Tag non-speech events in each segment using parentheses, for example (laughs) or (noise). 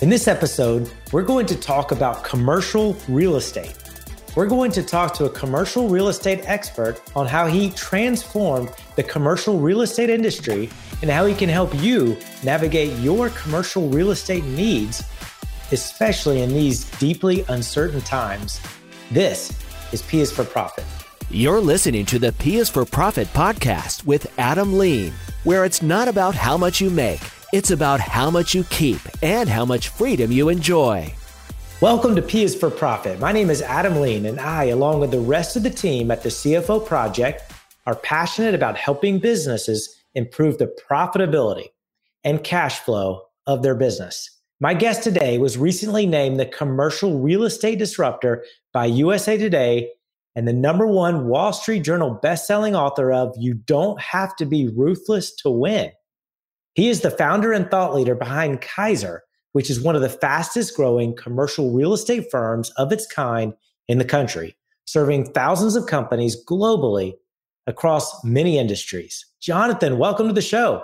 In this episode, we're going to talk about commercial real estate. We're going to talk to a commercial real estate expert on how he transformed the commercial real estate industry and how he can help you navigate your commercial real estate needs, especially in these deeply uncertain times. This is P is for Profit. You're listening to the P is for Profit podcast with Adam Lean, where it's not about how much you make, it's about how much you keep and how much freedom you enjoy. Welcome to P is for Profit. My name is Adam Lean, and I, along with the rest of the team at the CFO Project, are passionate about helping businesses improve the profitability and cash flow of their business. My guest today was recently named the Commercial Real Estate Disruptor by USA Today and the number one Wall Street Journal bestselling author of You Don't Have to Be Ruthless to Win. He is the founder and thought leader behind Keyser, which is one of the fastest growing commercial real estate firms of its kind in the country, serving thousands of companies globally across many industries. Jonathan, welcome to the show.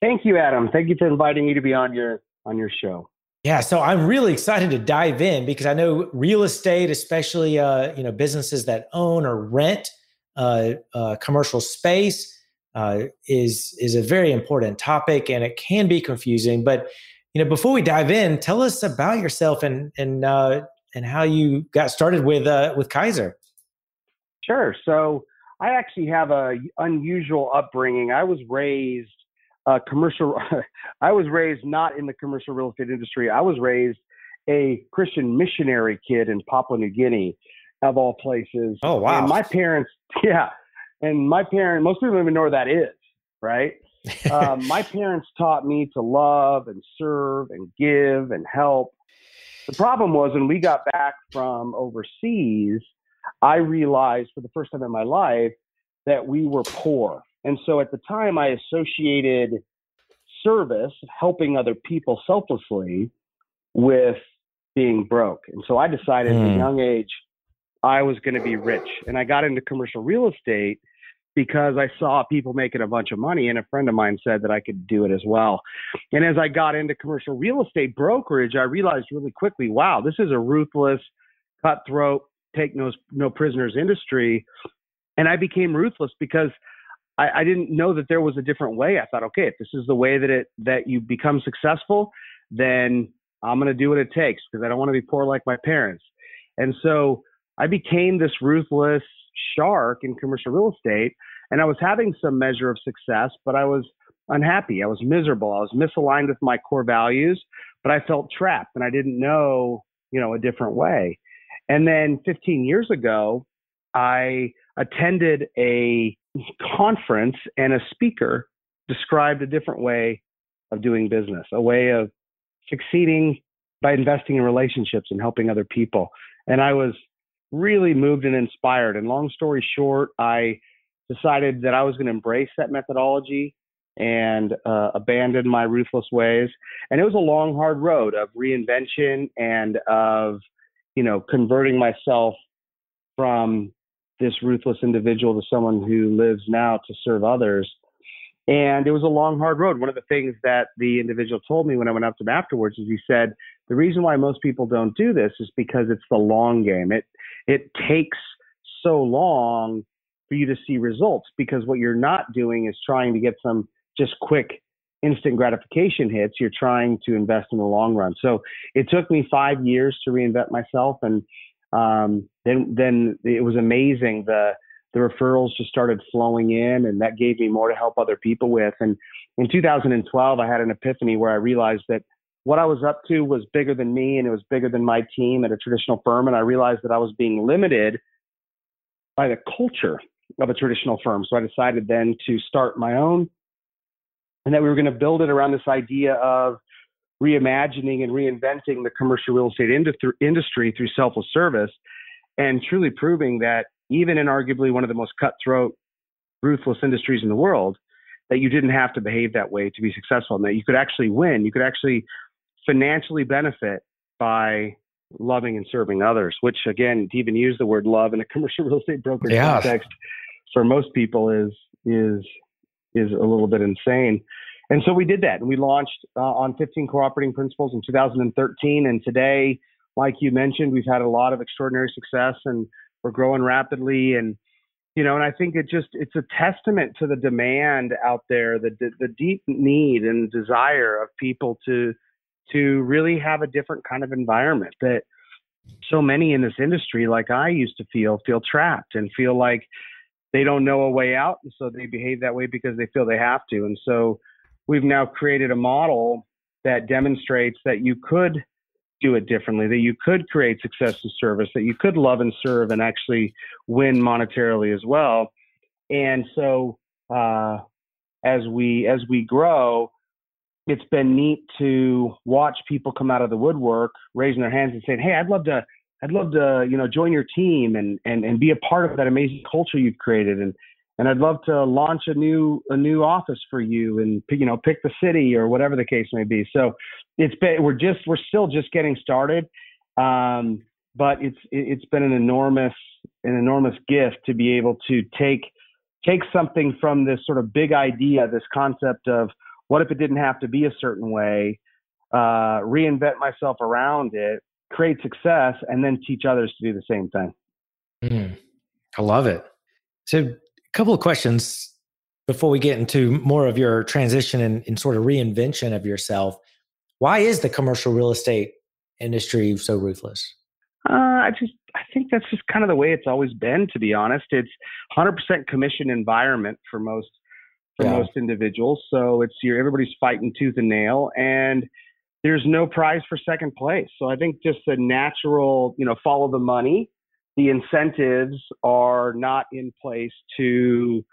Thank you, Adam. Thank you for inviting me to be on your on your show. Yeah, so I'm really excited to dive in because I know real estate, especially uh, you know businesses that own or rent uh, uh, commercial space, uh, is is a very important topic, and it can be confusing. But you know, before we dive in, tell us about yourself and and uh, and how you got started with uh, with Keyser. Sure. So I actually have a unusual upbringing. I was raised uh, commercial. (laughs) I was raised not in the commercial real estate industry. I was raised a Christian missionary kid in Papua New Guinea, of all places. Oh wow! And my parents, (laughs) yeah, and my parents. Most people don't even know where that is, right? um, (laughs) my parents taught me to love and serve and give and help. The problem was when we got back from overseas, I realized for the first time in my life that we were poor. And so at the time, I associated service, helping other people selflessly, with being broke. And so I decided mm. at a hmm. young age I was going to be rich. And I got into commercial real estate because I saw people making a bunch of money, and a friend of mine said that I could do it as well. And as I got into commercial real estate brokerage, I realized really quickly, wow, this is a ruthless, cutthroat, take no no prisoners industry. And I became ruthless because I, I didn't know that there was a different way. I thought, okay, if this is the way that it that you become successful, then I'm going to do what it takes because I don't want to be poor like my parents. And so I became this ruthless shark in commercial real estate, and I was having some measure of success, but I was unhappy. I was miserable. I was misaligned with my core values, but I felt trapped and I didn't know, you know, a different way. And then 15 years ago, I attended a conference and a speaker described a different way of doing business, a way of succeeding by investing in relationships and helping other people. And I was really moved and inspired. And long story short, I decided that I was going to embrace that methodology and uh, abandon my ruthless ways. And it was a long, hard road of reinvention and of, you know, converting myself from this ruthless individual to someone who lives now to serve others. And it was a long, hard road. One of the things that the individual told me when I went up to him afterwards is he said, the reason why most people don't do this is because it's the long game. It it takes so long for you to see results because what you're not doing is trying to get some just quick instant gratification hits. You're trying to invest in the long run. So it took me five years to reinvent myself and um, then then it was amazing. The the referrals just started flowing in, and that gave me more to help other people with. And in 2012, I had an epiphany where I realized that what I was up to was bigger than me, and it was bigger than my team at a traditional firm. And I realized that I was being limited by the culture of a traditional firm. So I decided then to start my own, and that we were going to build it around this idea of reimagining and reinventing the commercial real estate industry through selfless service and truly proving that even in arguably one of the most cutthroat, ruthless industries in the world, that you didn't have to behave that way to be successful and that you could actually win. You could actually financially benefit by loving and serving others, which again, to even use the word love in a (laughs) commercial real estate brokerage yeah. context for most people is is is a little bit insane. And so we did that. And we launched uh, on 15 core operating principles in 2013. And today, like you mentioned, we've had a lot of extraordinary success and we're growing rapidly. And, you know, and I think it just, it's a testament to the demand out there, the, the, the deep need and desire of people to, to really have a different kind of environment that so many in this industry, like I used to feel, feel trapped and feel like they don't know a way out. And so they behave that way because they feel they have to. And so we've now created a model that demonstrates that you could do it differently, that you could create success and service, that you could love and serve and actually win monetarily as well. And so uh, as we as we grow, it's been neat to watch people come out of the woodwork, raising their hands and saying, "Hey, I'd love to, I'd love to, you know, join your team and and and be a part of that amazing culture you've created, and and I'd love to launch a new a new office for you, and you know, pick the city or whatever the case may be." So it's been we're just we're still just getting started, um, but it's it's been an enormous an enormous gift to be able to take take something from this sort of big idea, this concept of what if it didn't have to be a certain way? Uh, reinvent myself around it, create success, and then teach others to do the same thing. Mm, I love it. So, a couple of questions before we get into more of your transition and, and sort of reinvention of yourself. Why is the commercial real estate industry so ruthless? Uh, I just I think that's just kind of the way it's always been. To be honest, it's 100% commission environment for most for yeah. most individuals. So it's your everybody's fighting tooth and nail, and there's no prize for second place. So I think just the natural, you know, follow the money. The incentives are not in place to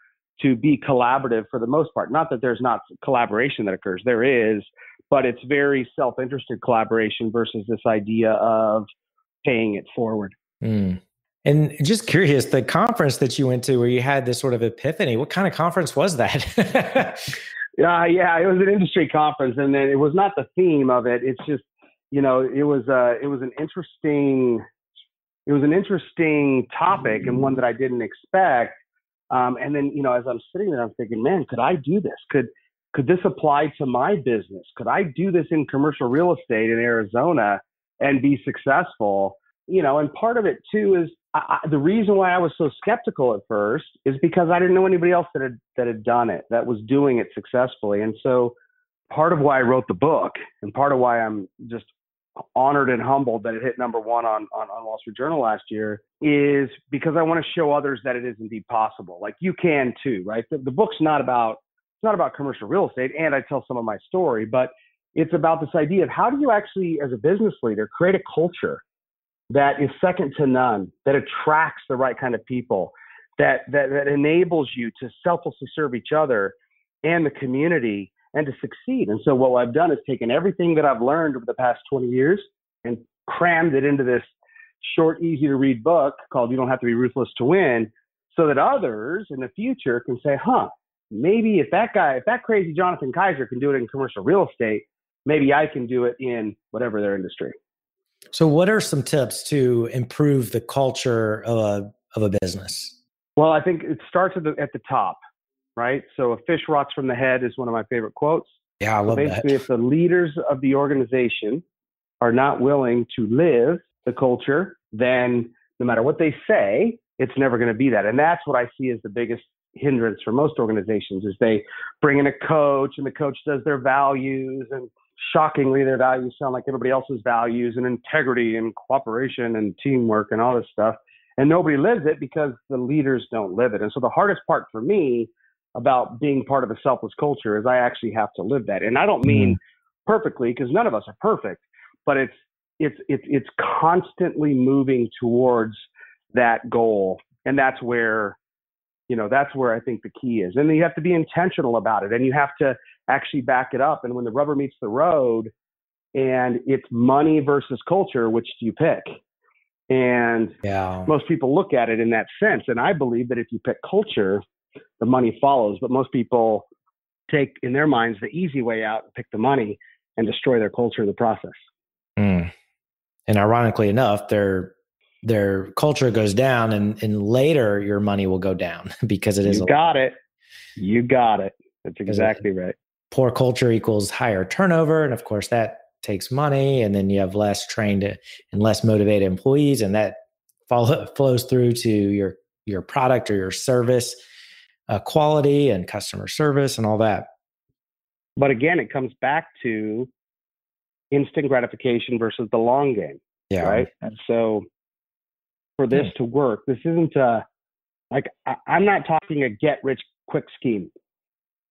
to be collaborative for the most part. Not that there's not collaboration that occurs, there is, but it's very self-interested collaboration versus this idea of paying it forward. Mm. And just curious, the conference that you went to where you had this sort of epiphany, what kind of conference was that? (laughs) yeah, yeah, it was an industry conference, and then it was not the theme of it. It's just, you know, it was uh, it was an interesting, it was an interesting topic and one that I didn't expect. Um, and then, you know, as I'm sitting there, I'm thinking, man, could I do this? Could could this apply to my business? Could I do this in commercial real estate in Arizona and be successful? You know, and part of it too is I, the reason why I was so skeptical at first is because I didn't know anybody else that had that had done it, that was doing it successfully. And so part of why I wrote the book and part of why I'm just honored and humbled that it hit number one on, on, on Wall Street Journal last year is because I want to show others that it is indeed possible. Like you can too, right? The, the book's not about it's not about commercial real estate, and I tell some of my story, but it's about this idea of how do you actually, as a business leader, create a culture that is second to none, that attracts the right kind of people, that, that, that enables you to selflessly serve each other and the community and to succeed. And so what I've done is taken everything that I've learned over the past 20 years and crammed it into this short, easy to read book called You Don't Have to Be Ruthless to Win so that others in the future can say, huh, maybe if that guy, if that crazy Jonathan Keyser can do it in commercial real estate, maybe I can do it in whatever their industry. So, what are some tips to improve the culture of a, of a business? Well, I think it starts at the, at the top, right? So, a fish rots from the head is one of my favorite quotes. Yeah, I love so basically, that. if the leaders of the organization are not willing to live the culture, then no matter what they say, it's never going to be that. And that's what I see as the biggest hindrance for most organizations is they bring in a coach and the coach does their values and shockingly, their values sound like everybody else's values and integrity and cooperation and teamwork and all this stuff. And nobody lives it because the leaders don't live it. And so the hardest part for me about being part of a selfless culture is I actually have to live that. And I don't mean mm-hmm. perfectly because none of us are perfect, but it's it's it's it's constantly moving towards that goal. And that's where you know that's where i think the key is and you have to be intentional about it and you have to actually back it up. And when the rubber meets the road and it's money versus culture which do you pick? And yeah. most people look at it in that sense. And i believe that if you pick culture the money follows. But most people take in their minds the easy way out and pick the money and destroy their culture in the process. Mm. and ironically enough they're their culture goes down and, and later your money will go down (laughs) because it is you got it. You got it. That's exactly right poor culture equals higher turnover. And of course, that takes money. And then you have less trained and less motivated employees. And that follow, flows through to your, your product or your service uh, quality and customer service and all that. But again, it comes back to instant gratification versus the long game. Yeah. Right. And so for this to work, this isn't a, like, I, I'm not talking a get rich quick scheme.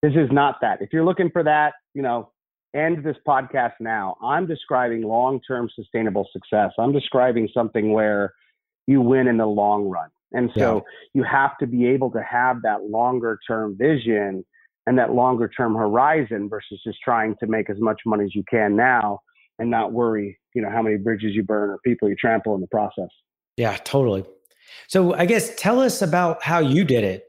This is not that. If you're looking for that, you know, end this podcast now. I'm describing long term sustainable success. I'm describing something where you win in the long run. And so yeah. you have to be able to have that longer term vision and that longer term horizon versus just trying to make as much money as you can now and not worry, you know, how many bridges you burn or people you trample in the process. Yeah, totally. So I guess tell us about how you did it.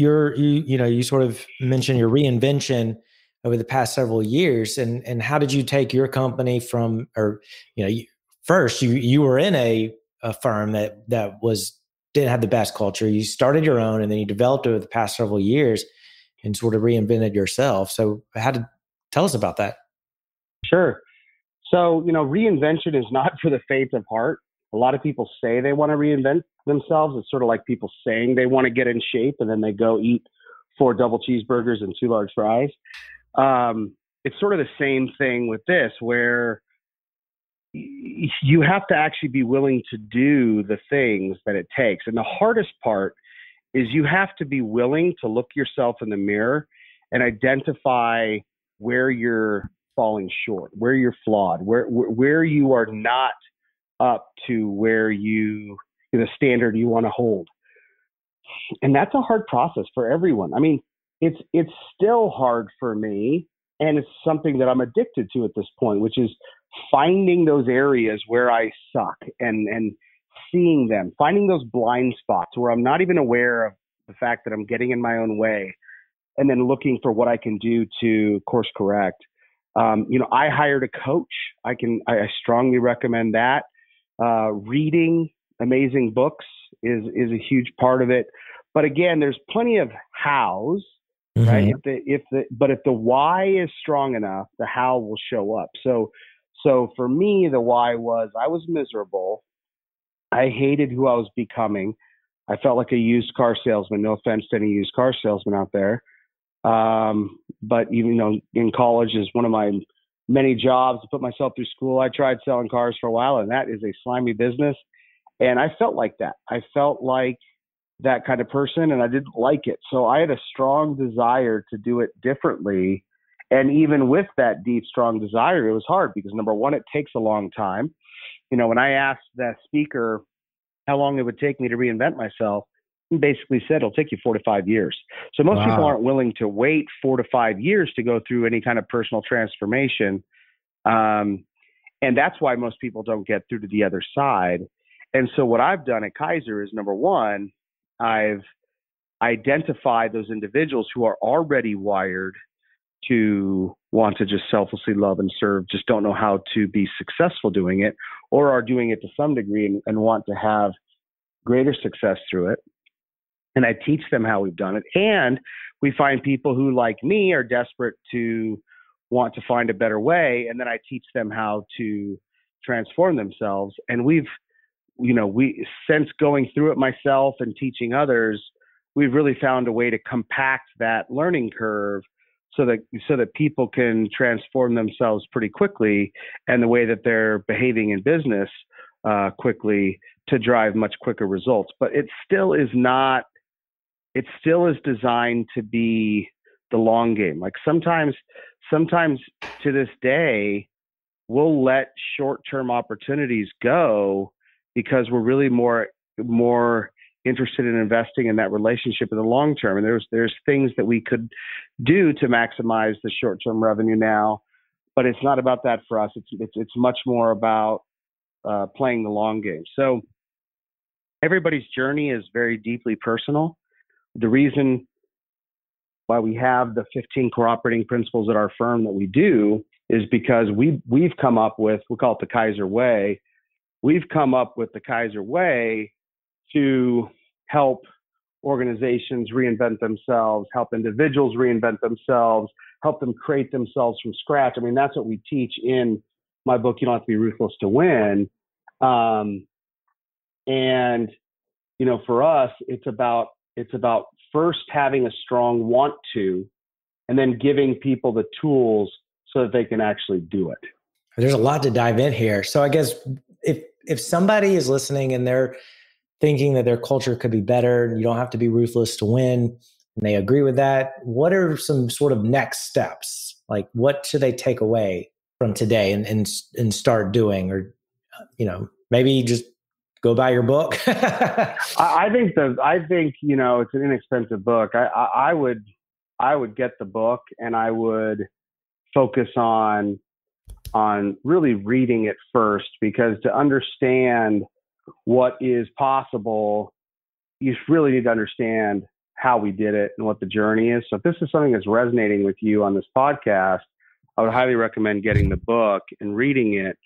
You're you you know, you sort of mentioned your reinvention over the past several years and and how did you take your company from or you know, first you you were in a a firm that that was didn't have the best culture. You started your own and then you developed over the past several years and sort of reinvented yourself. So how to tell us about that? Sure. So, you know, reinvention is not (laughs) for the faint of heart. A lot of people say they want to reinvent themselves. It's sort of like people saying they want to get in shape and then they go eat four double cheeseburgers and two large fries. Um, it's sort of the same thing with this, where you have to actually be willing to do the things that it takes. And the hardest part is you have to be willing to look yourself in the mirror and identify where you're falling short, where you're flawed, where where you are not up to where you the standard you want to hold. And that's a hard process for everyone. I mean, it's it's still hard for me and it's something that I'm addicted to at this point, which is finding those areas where I suck and and seeing them, finding those blind spots where I'm not even aware of the fact that I'm getting in my own way, and then looking for what I can do to course correct. Um, you know, I hired a coach. I can, I, I strongly recommend that. Uh, reading amazing books is is a huge part of it. But again, there's plenty of hows, mm-hmm. right? If the if the but if the why is strong enough, the how will show up. So so for me, the why was I was miserable. I hated who I was becoming. I felt like a used car salesman. No offense to any used car salesman out there. Um, but even you know, in college is one of my many jobs to put myself through school. I tried selling cars for a while, and that is a slimy business. And I felt like that. I felt like that kind of person, and I didn't like it. So I had a strong desire to do it differently. And even with that deep, strong desire, it was hard because number one, it takes a long time. You know, when I asked that speaker how long it would take me to reinvent myself, he basically said it'll take you four to five years. So most wow. people aren't willing to wait four to five years to go through any kind of personal transformation. Um, and that's why most people don't get through to the other side. And so what I've done at Keyser is number one, I've identified those individuals who are already wired to want to just selflessly love and serve, just don't know how to be successful doing it, or are doing it to some degree and, and want to have greater success through it. And I teach them how we've done it. And we find people who, like me, are desperate to want to find a better way. And then I teach them how to transform themselves. And we've, you know, we, since going through it myself and teaching others, we've really found a way to compact that learning curve so that so that people can transform themselves pretty quickly and the way that they're behaving in business uh, quickly to drive much quicker results. But it still is not. It still is designed to be the long game. Like sometimes, sometimes to this day, we'll let short-term opportunities go because we're really more more interested in investing in that relationship in the long term. And there's there's things that we could do to maximize the short term revenue now, but it's not about that for us. It's it's it's much more about uh, playing the long game. So everybody's journey is very deeply personal. The reason why we have the 15 core operating principles at our firm that we do is because we we've come up with we call it the Keyser way. We've come up with the Keyser way to help organizations reinvent themselves, help individuals reinvent themselves, help them create themselves from scratch. I mean, that's what we teach in my book. You don't have to be ruthless to win. Um, and you know, for us, it's about it's about first having a strong want to, and then giving people the tools so that they can actually do it. There's a lot to dive in here. So I guess if if somebody is listening and they're thinking that their culture could be better and you don't have to be ruthless to win and they agree with that, what are some sort of next steps? Like what should they take away from today and and, and start doing or you know, maybe just go buy your book. (laughs) I, I, think the I think, you know, it's an inexpensive book. I, I, I would I would get the book and I would focus on on really reading it first because to understand what is possible, you really need to understand how we did it and what the journey is. So if this is something that's resonating with you on this podcast, I would highly recommend getting the book and reading it.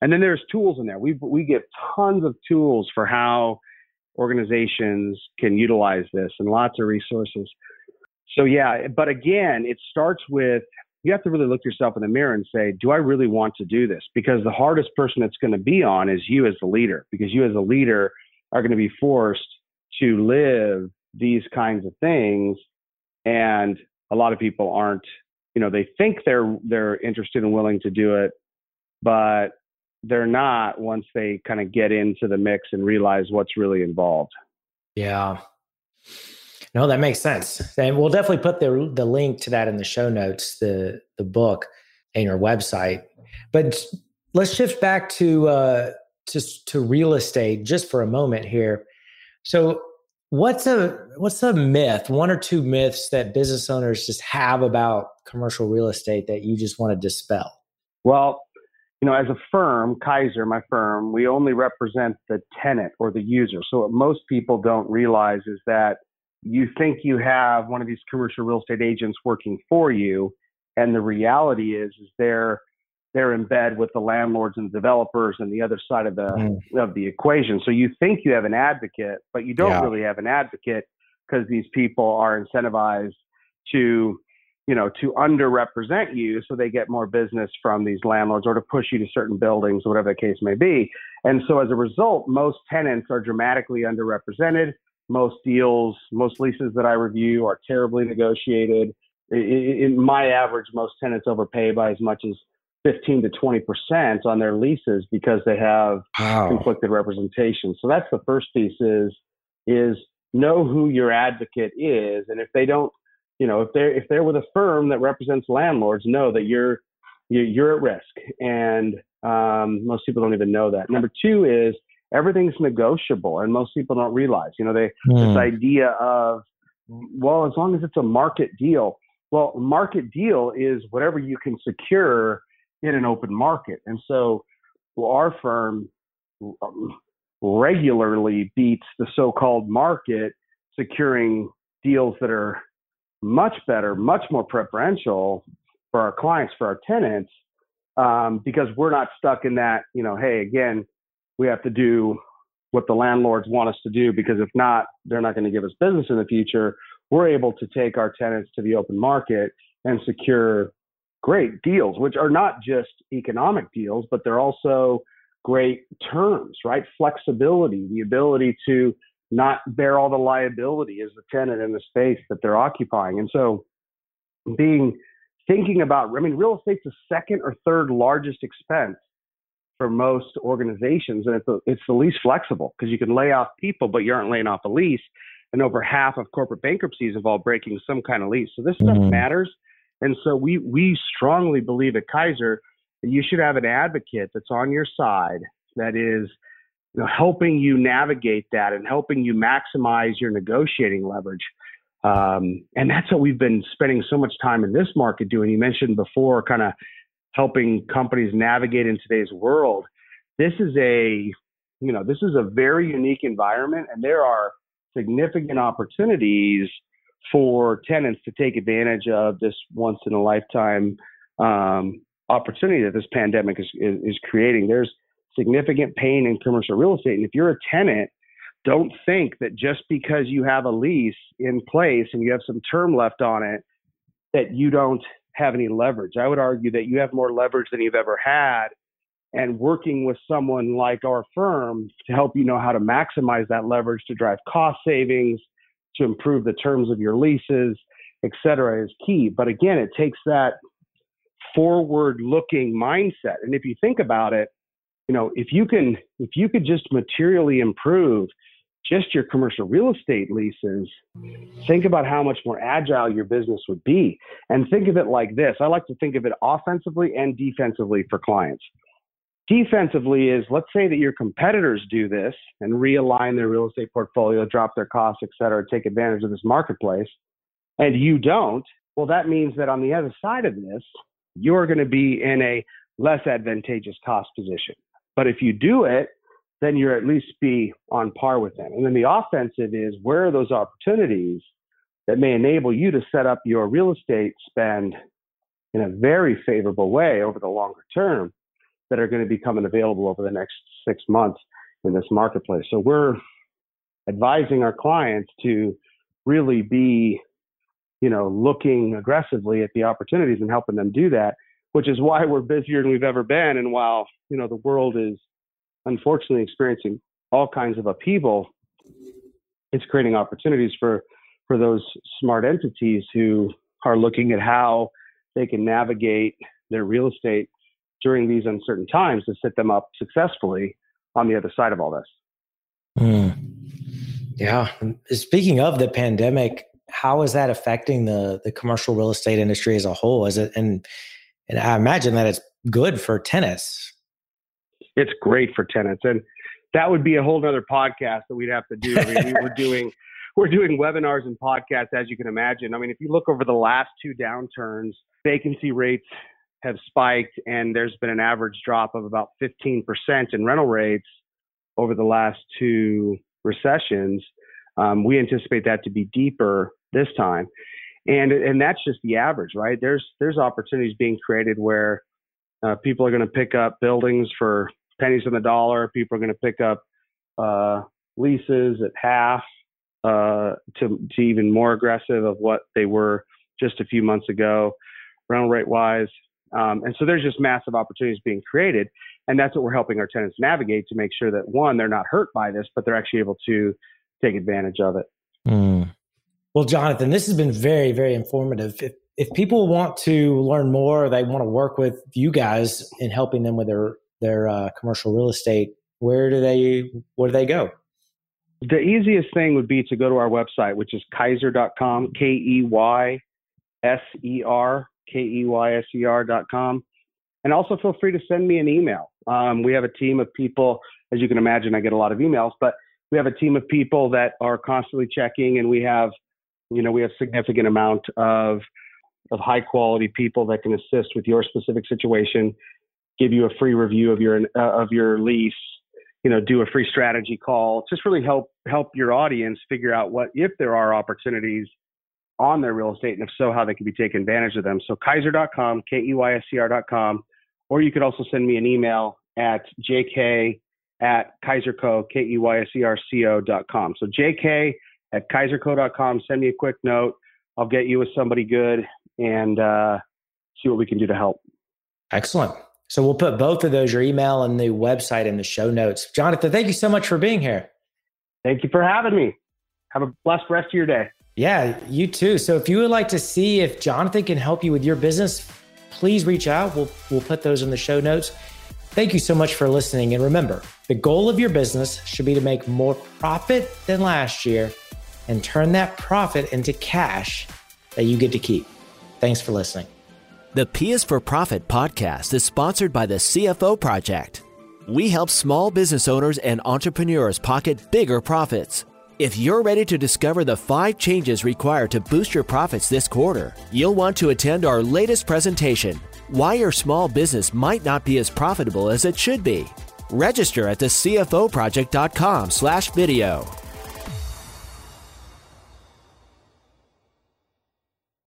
And then there's tools in there. We we give tons of tools for how organizations can utilize this and lots of resources. So yeah, but again, it starts with you have to really look yourself in the mirror and say, do I really want to do this? Because the hardest person it's going to be on is you as the leader, because you as a leader are going to be forced to live these kinds of things. And a lot of people aren't, you know, they think they're they're interested and willing to do it, but they're not once they kind of get into the mix and realize what's really involved. Yeah. No, that makes sense. And we'll definitely put the the link to that in the show notes, the the book and your website. But let's shift back to uh to to real estate just for a moment here. So what's a what's a myth, one or two myths that business owners just have about commercial real estate that you just want to dispel? Well, you know, as a firm, Keyser, my firm, we only represent the tenant or the user. So what most people don't realize is that you think you have one of these commercial real estate agents working for you, and the reality is, is they're they're in bed with the landlords and developers and the other side of the mm. of the equation. So you think you have an advocate, but you don't yeah. really have an advocate because these people are incentivized to you know to underrepresent you so they get more business from these landlords or to push you to certain buildings or whatever the case may be and so as a result most tenants are dramatically underrepresented most deals, most leases that I review are terribly negotiated. In my average, most tenants overpay by as much as 15 to 20 percent on their leases because they have wow. conflicted representation. So that's the first piece is is know who your advocate is, and if they don't, you know, if they're if they're with a firm that represents landlords, know that you're you're at risk, and um, most people don't even know that. Number two is everything's negotiable and most people don't realize you know they mm. this idea of well as long as it's a market deal well market deal is whatever you can secure in an open market and so well, our firm um, regularly beats the so-called market securing deals that are much better much more preferential for our clients for our tenants um, because we're not stuck in that you know hey again we have to do what the landlords want us to do because if not, they're not going to give us business in the future. We're able to take our tenants to the open market and secure great deals, which are not just economic deals, but they're also great terms, right? Flexibility, the ability to not bear all the liability as the tenant in the space that they're occupying. And so being thinking about, I mean, real estate's the second or third largest expense for most organizations, and it's, a, it's the least flexible because you can lay off people, but you aren't laying off a lease. And over half of corporate bankruptcies involve breaking some kind of lease. So this stuff mm-hmm. matters. And so we we strongly believe at Keyser that you should have an advocate that's on your side that is you know, helping you navigate that and helping you maximize your negotiating leverage. Um, and that's what we've been spending so much time in this market doing. You mentioned before, kind of helping companies navigate in today's world. This is a, you know, this is a very unique environment, and there are significant opportunities for tenants to take advantage of this once in a lifetime um, opportunity that this pandemic is, is, is creating. There's significant pain in commercial real estate, and if you're a tenant, don't think that just because you have a lease in place and you have some term left on it that you don't have any leverage. I would argue that you have more leverage than you've ever had. And working with someone like our firm to help you know how to maximize that leverage to drive cost savings, to improve the terms of your leases, et cetera, is key. But again, it takes that forward looking mindset. And if you think about it, you know, if you can, if you could just materially improve just your commercial real estate leases, think about how much more agile your business would be. And think of it like this I like to think of it offensively and defensively for clients. Defensively is let's say that your competitors do this and realign their real estate portfolio, drop their costs, et cetera, take advantage of this marketplace, and you don't. Well, that means that on the other side of this, you're going to be in a less advantageous cost position. But if you do it, then you're at least be on par with them. And then the offensive is where are those opportunities that may enable you to set up your real estate spend in a very favorable way over the longer term that are going to be coming available over the next six months in this marketplace. So we're advising our clients to really be, you know, looking aggressively at the opportunities and helping them do that, which is why we're busier than we've ever been. And while, you know, the world is unfortunately experiencing all kinds of upheaval, it's creating opportunities for for those smart entities who are looking at how they can navigate their real estate during these uncertain times to set them up successfully on the other side of all this. Mm. Yeah. Speaking of the pandemic, how is that affecting the the commercial real estate industry as a whole? Is it and and I imagine that it's good for tenants it's great for tenants. And that would be a whole other podcast that we'd have to do. I mean, we were (laughs) doing we're doing webinars and podcasts, as you can imagine. I mean, if you look over the last two downturns, vacancy rates have spiked, and there's been an average drop of about 15% in rental rates over the last two recessions. Um, we anticipate that to be deeper this time, and and that's just the average, right? There's there's opportunities being created where uh, people are going to pick up buildings for pennies on the dollar. People are going to pick up uh, leases at half uh, to, to even more aggressive of what they were just a few months ago, rental rate wise. Um, and so there's just massive opportunities being created. And that's what we're helping our tenants navigate to make sure that one, they're not hurt by this, but they're actually able to take advantage of it. Mm. Well, Jonathan, this has been very, very informative. If, if people want to learn more, they want to work with you guys in helping them with their their uh, commercial real estate, where do they where do they go? The easiest thing would be to go to our website, which is keyser.com, K E Y S E R, K E Y S E R.com. And also feel free to send me an email. Um, we have a team of people, as you can imagine, I get a lot of emails, but we have a team of people that are constantly checking, and we have, you know, we have a significant amount of of high quality people that can assist with your specific situation give you a free review of your uh, of your lease you know do a free strategy call just really help help your audience figure out what if there are opportunities on their real estate and if so how they can be taken advantage of them. So keyser.com k-e-y-s-e-r.com or you could also send me an email at jk at keyserco k-e-y-s-e-r-c-o.com so jk at keyserco.com send me a quick note. I'll get you with somebody good and uh, see what we can do to help. Excellent so we'll put both of those, your email and the website in the show notes. Jonathan, thank you so much for being here. Thank you for having me. Have a blessed rest of your day. Yeah, you too. So if you would like to see if Jonathan can help you with your business, please reach out. We'll we'll put those in the show notes. Thank you so much for listening. And remember, the goal of your business should be to make more profit than last year and turn that profit into cash that you get to keep. Thanks for listening. The P is for Profit podcast is sponsored by the CFO Project. We help small business owners and entrepreneurs pocket bigger profits. If you're ready to discover the five changes required to boost your profits this quarter, you'll want to attend our latest presentation Why Your Small Business Might Not Be as Profitable as It Should Be. Register at the CFOproject.com slash video.